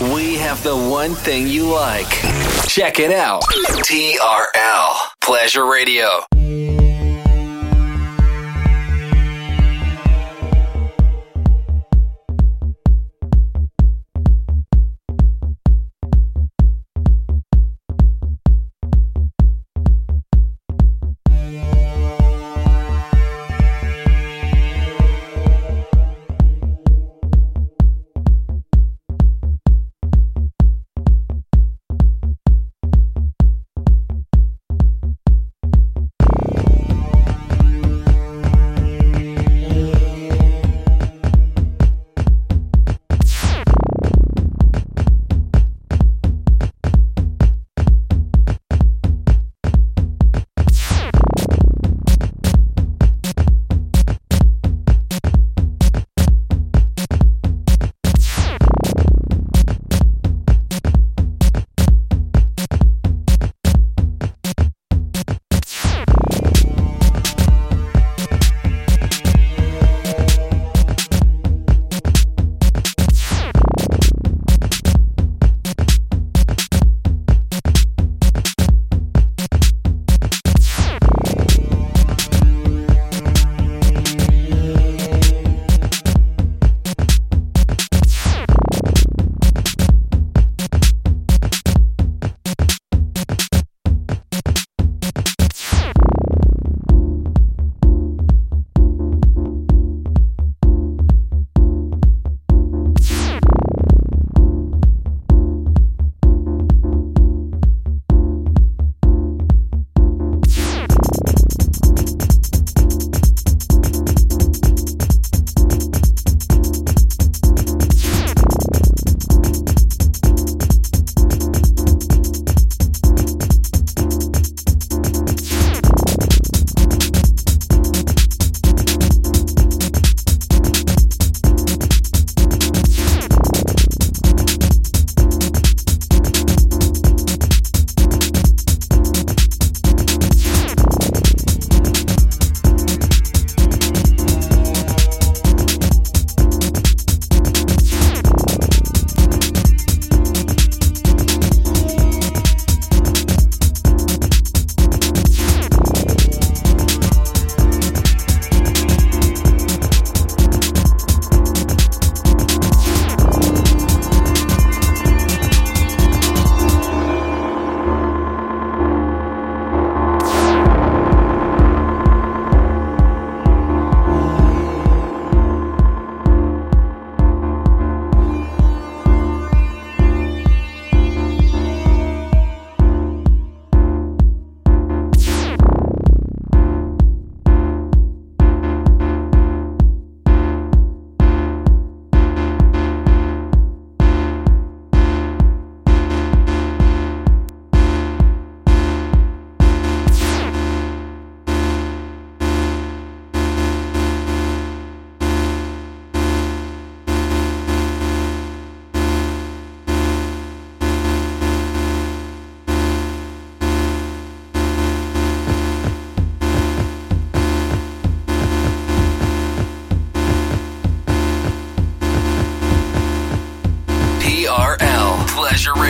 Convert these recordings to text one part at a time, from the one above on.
We have the one thing you like. Check it out. TRL Pleasure Radio.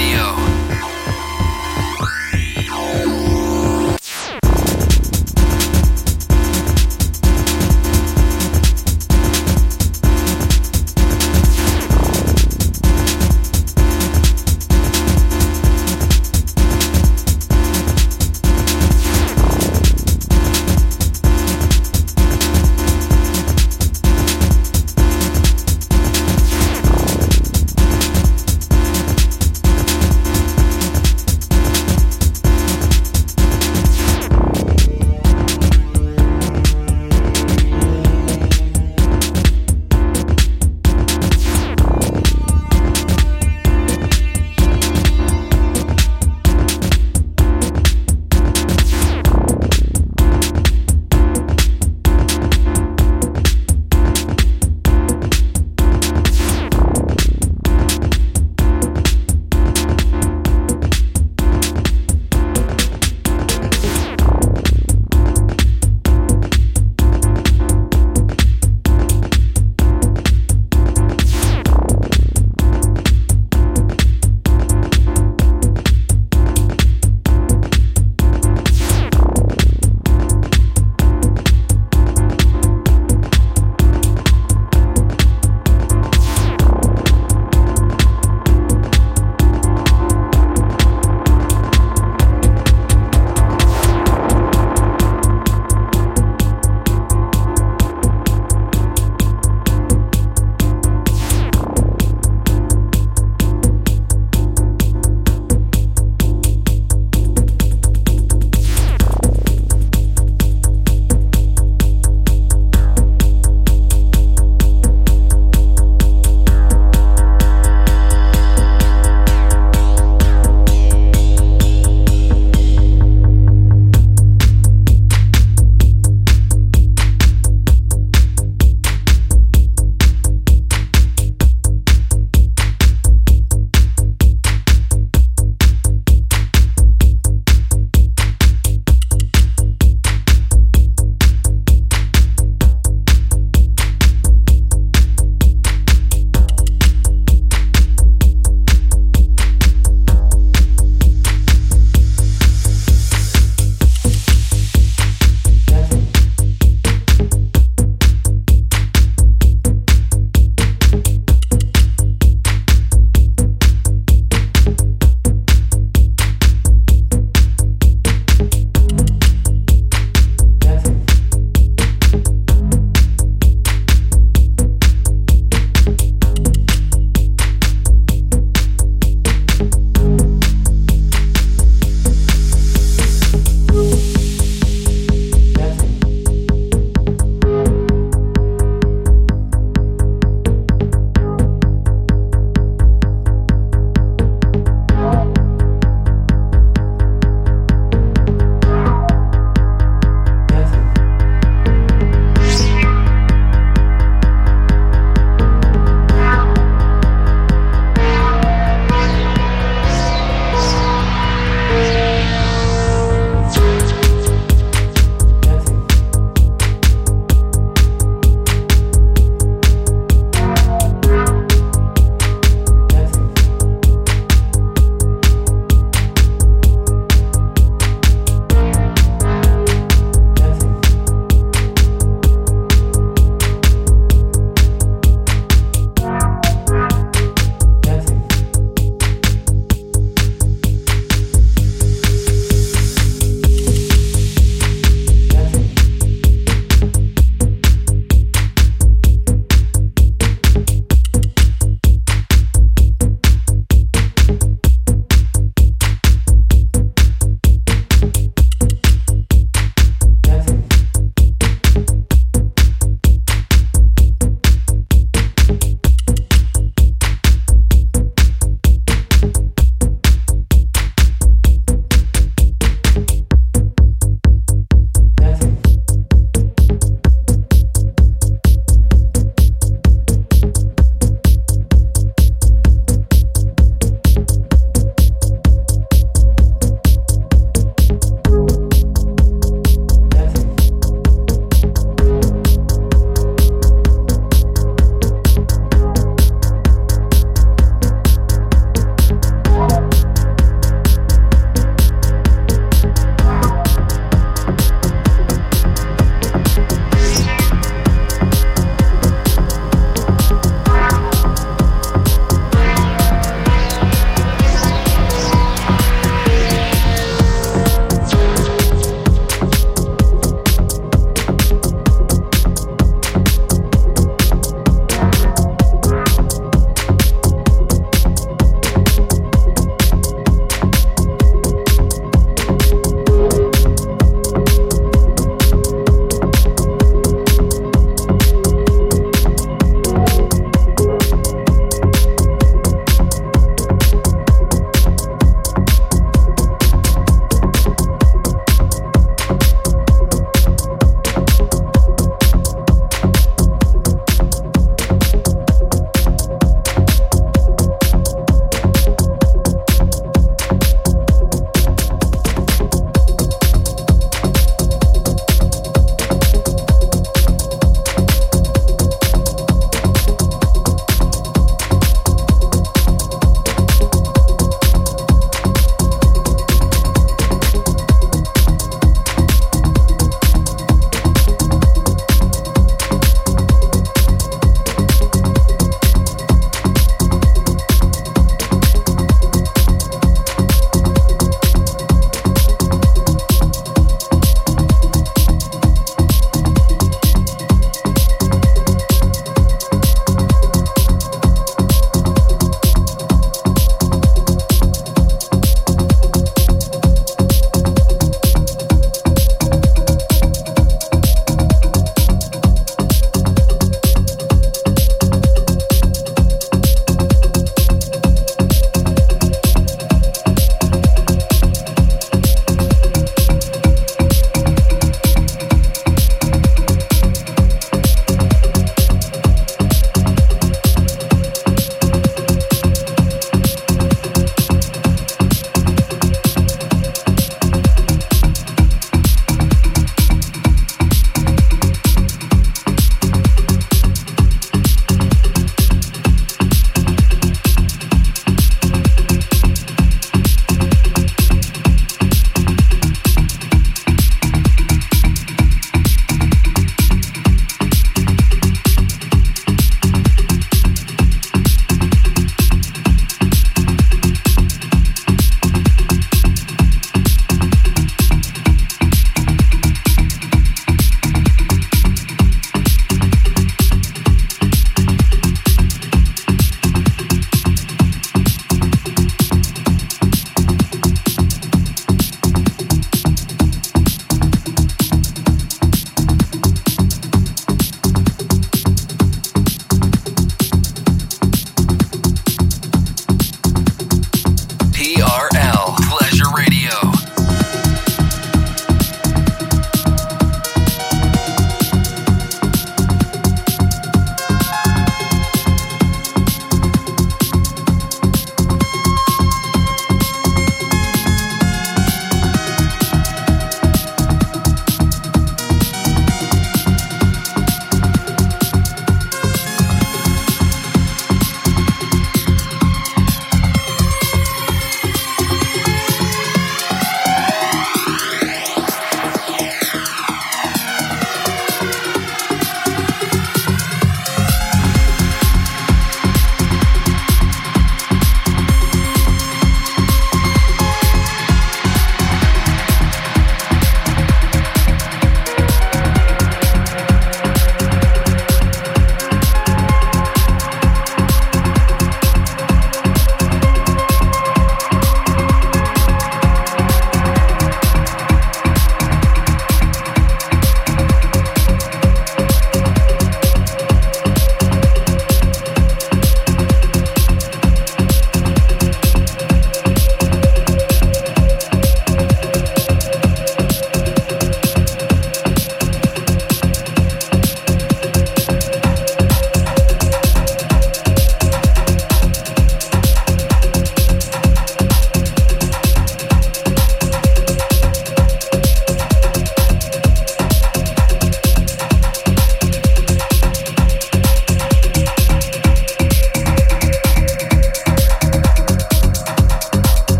Radio.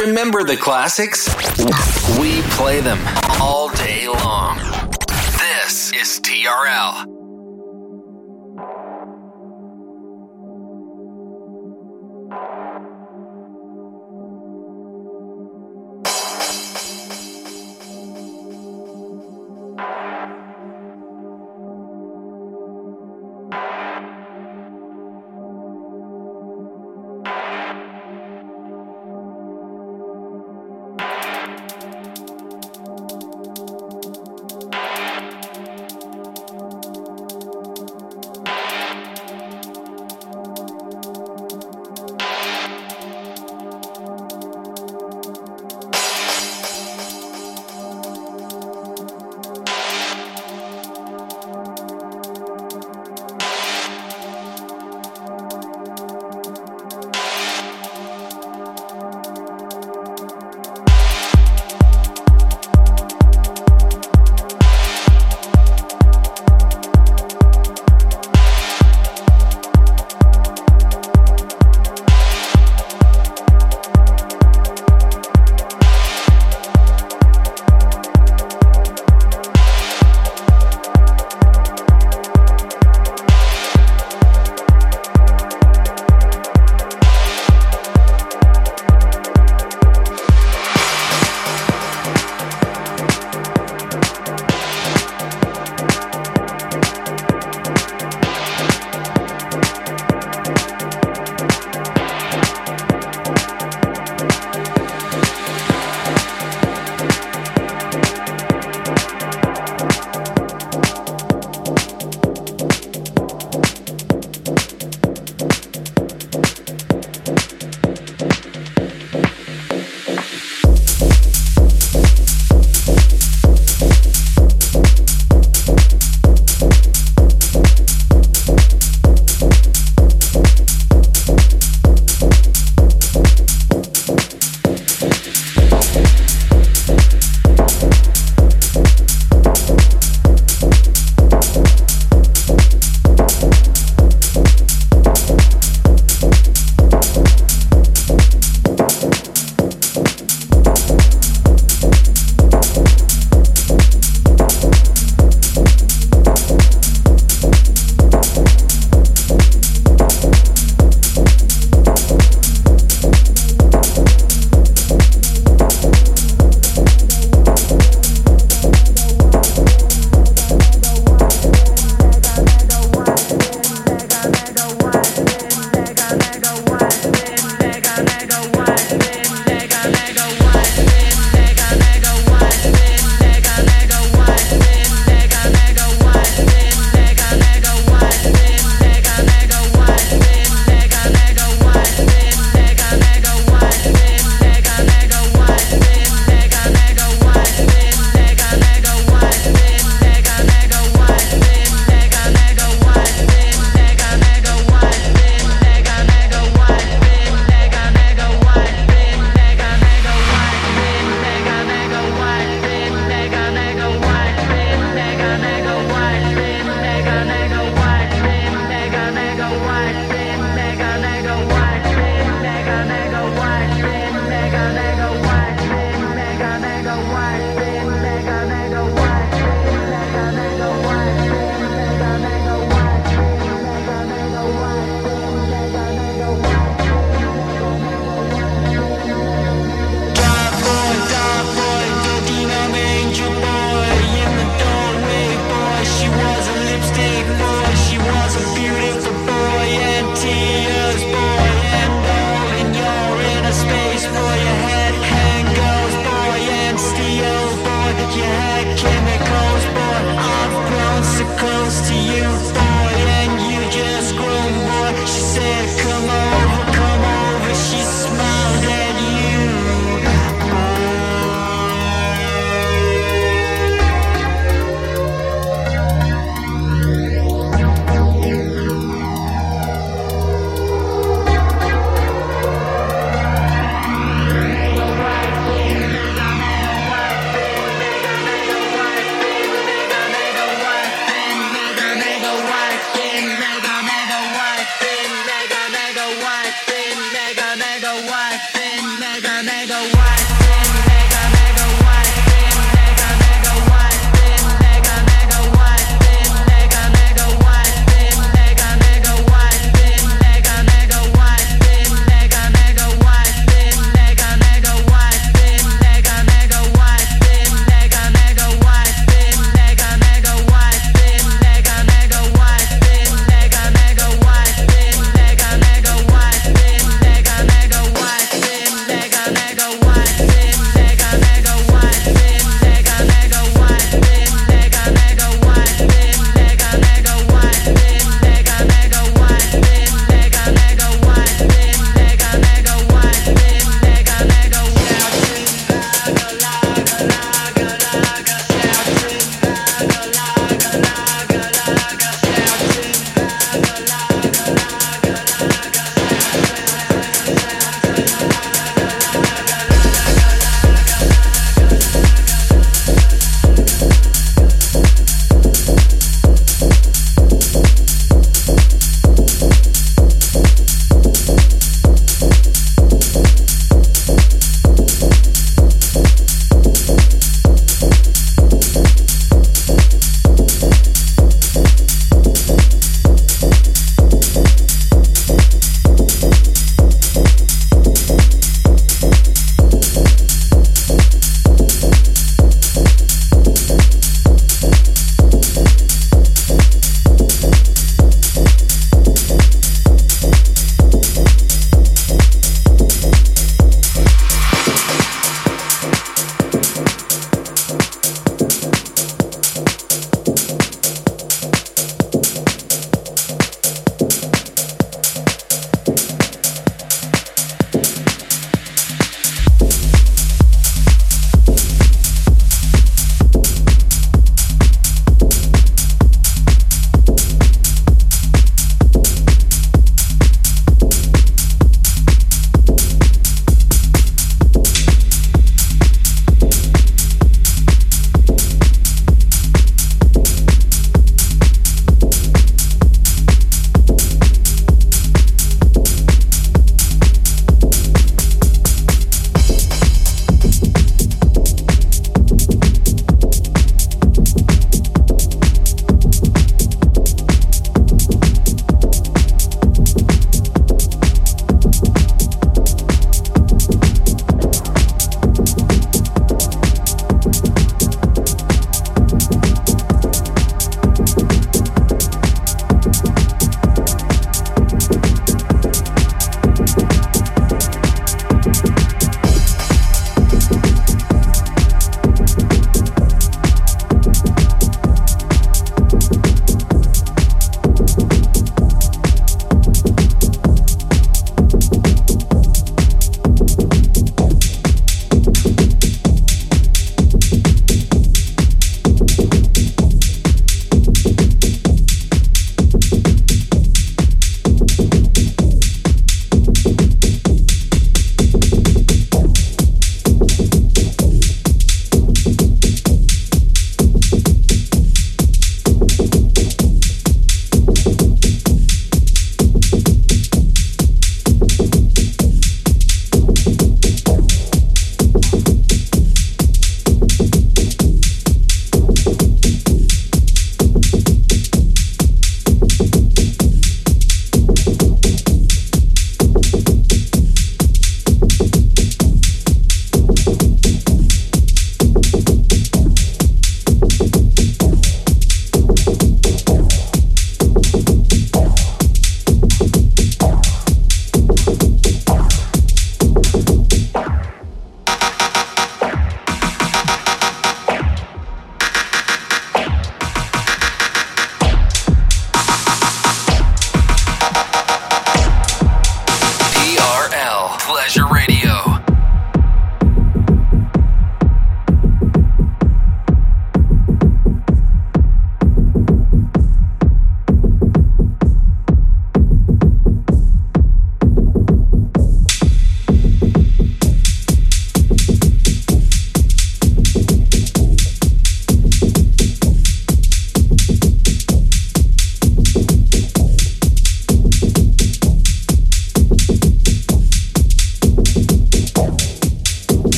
Remember the classics? We play them all day long. This is TRL.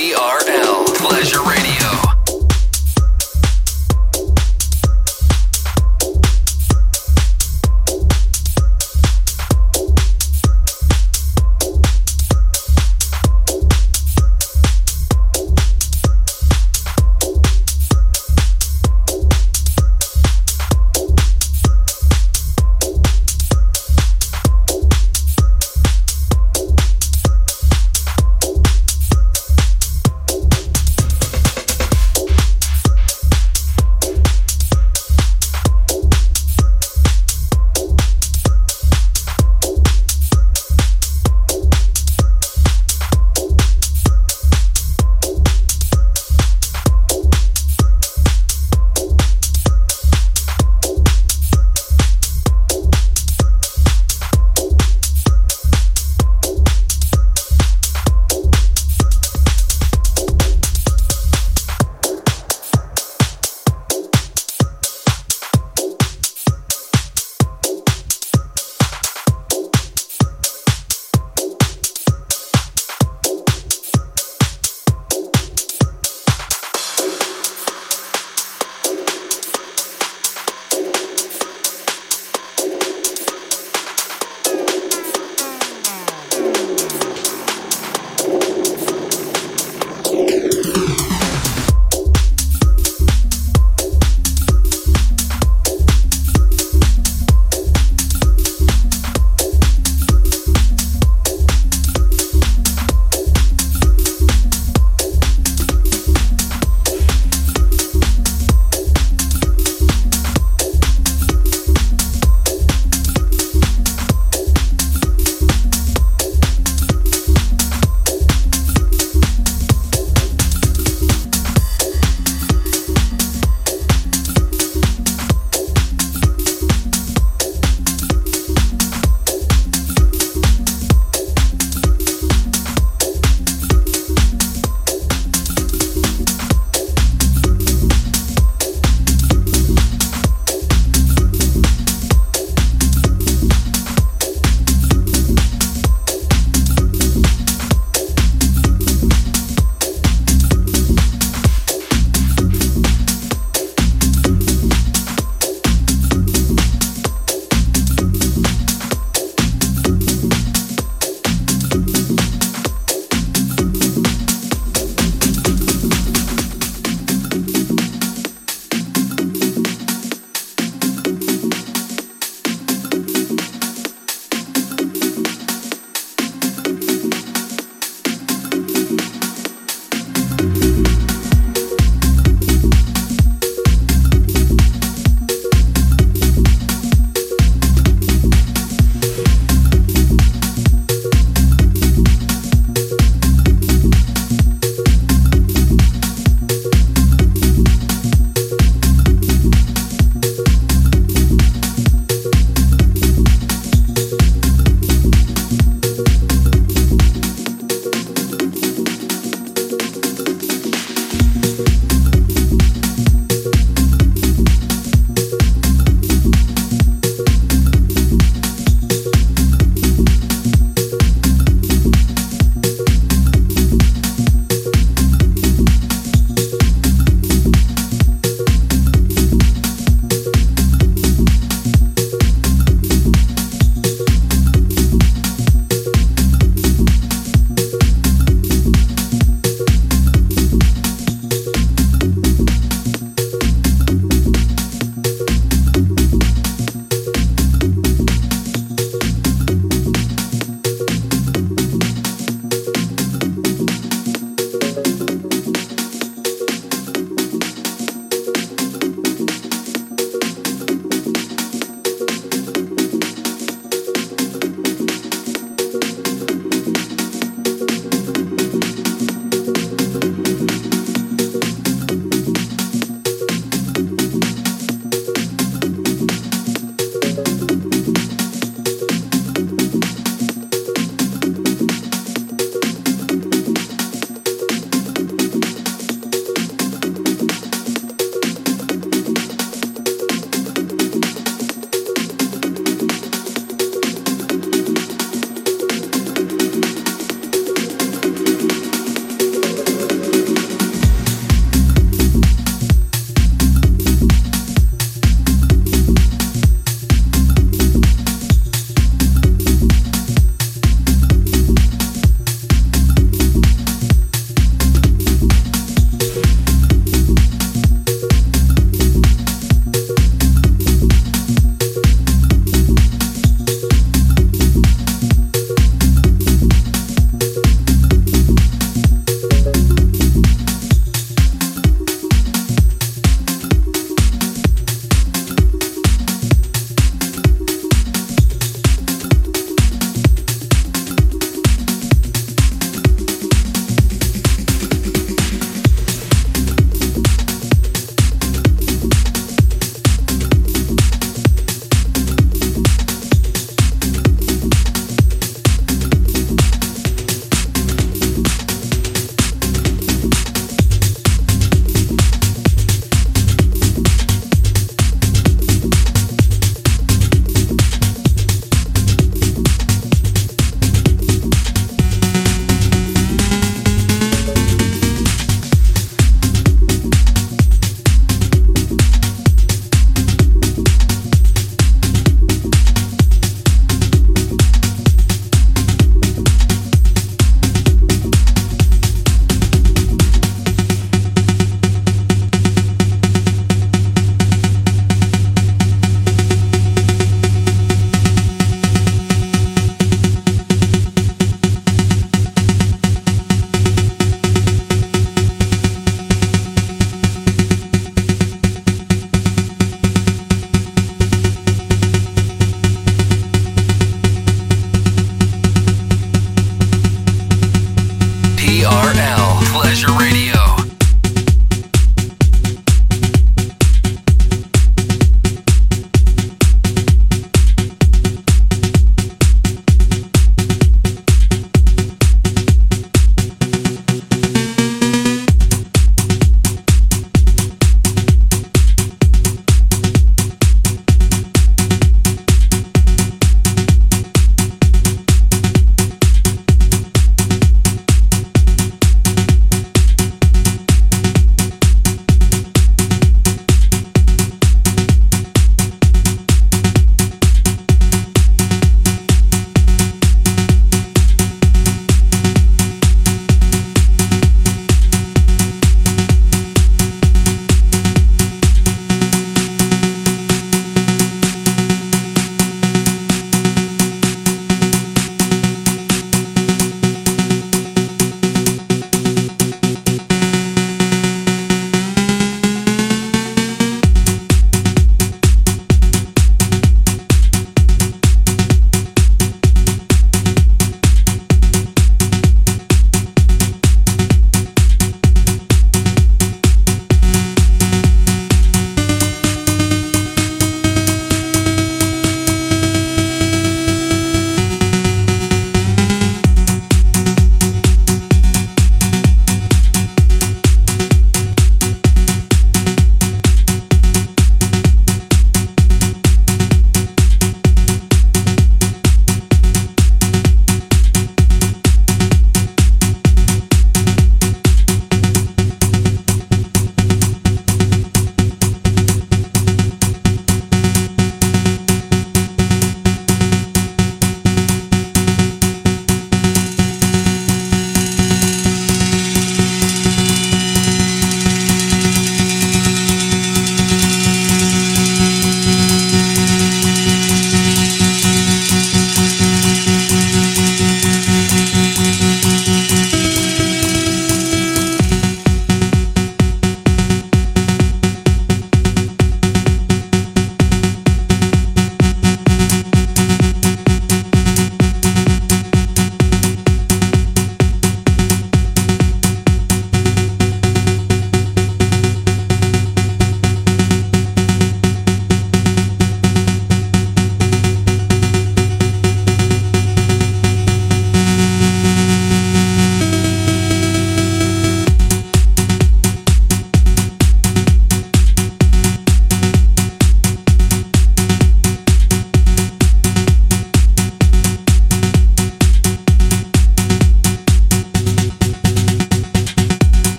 DRE.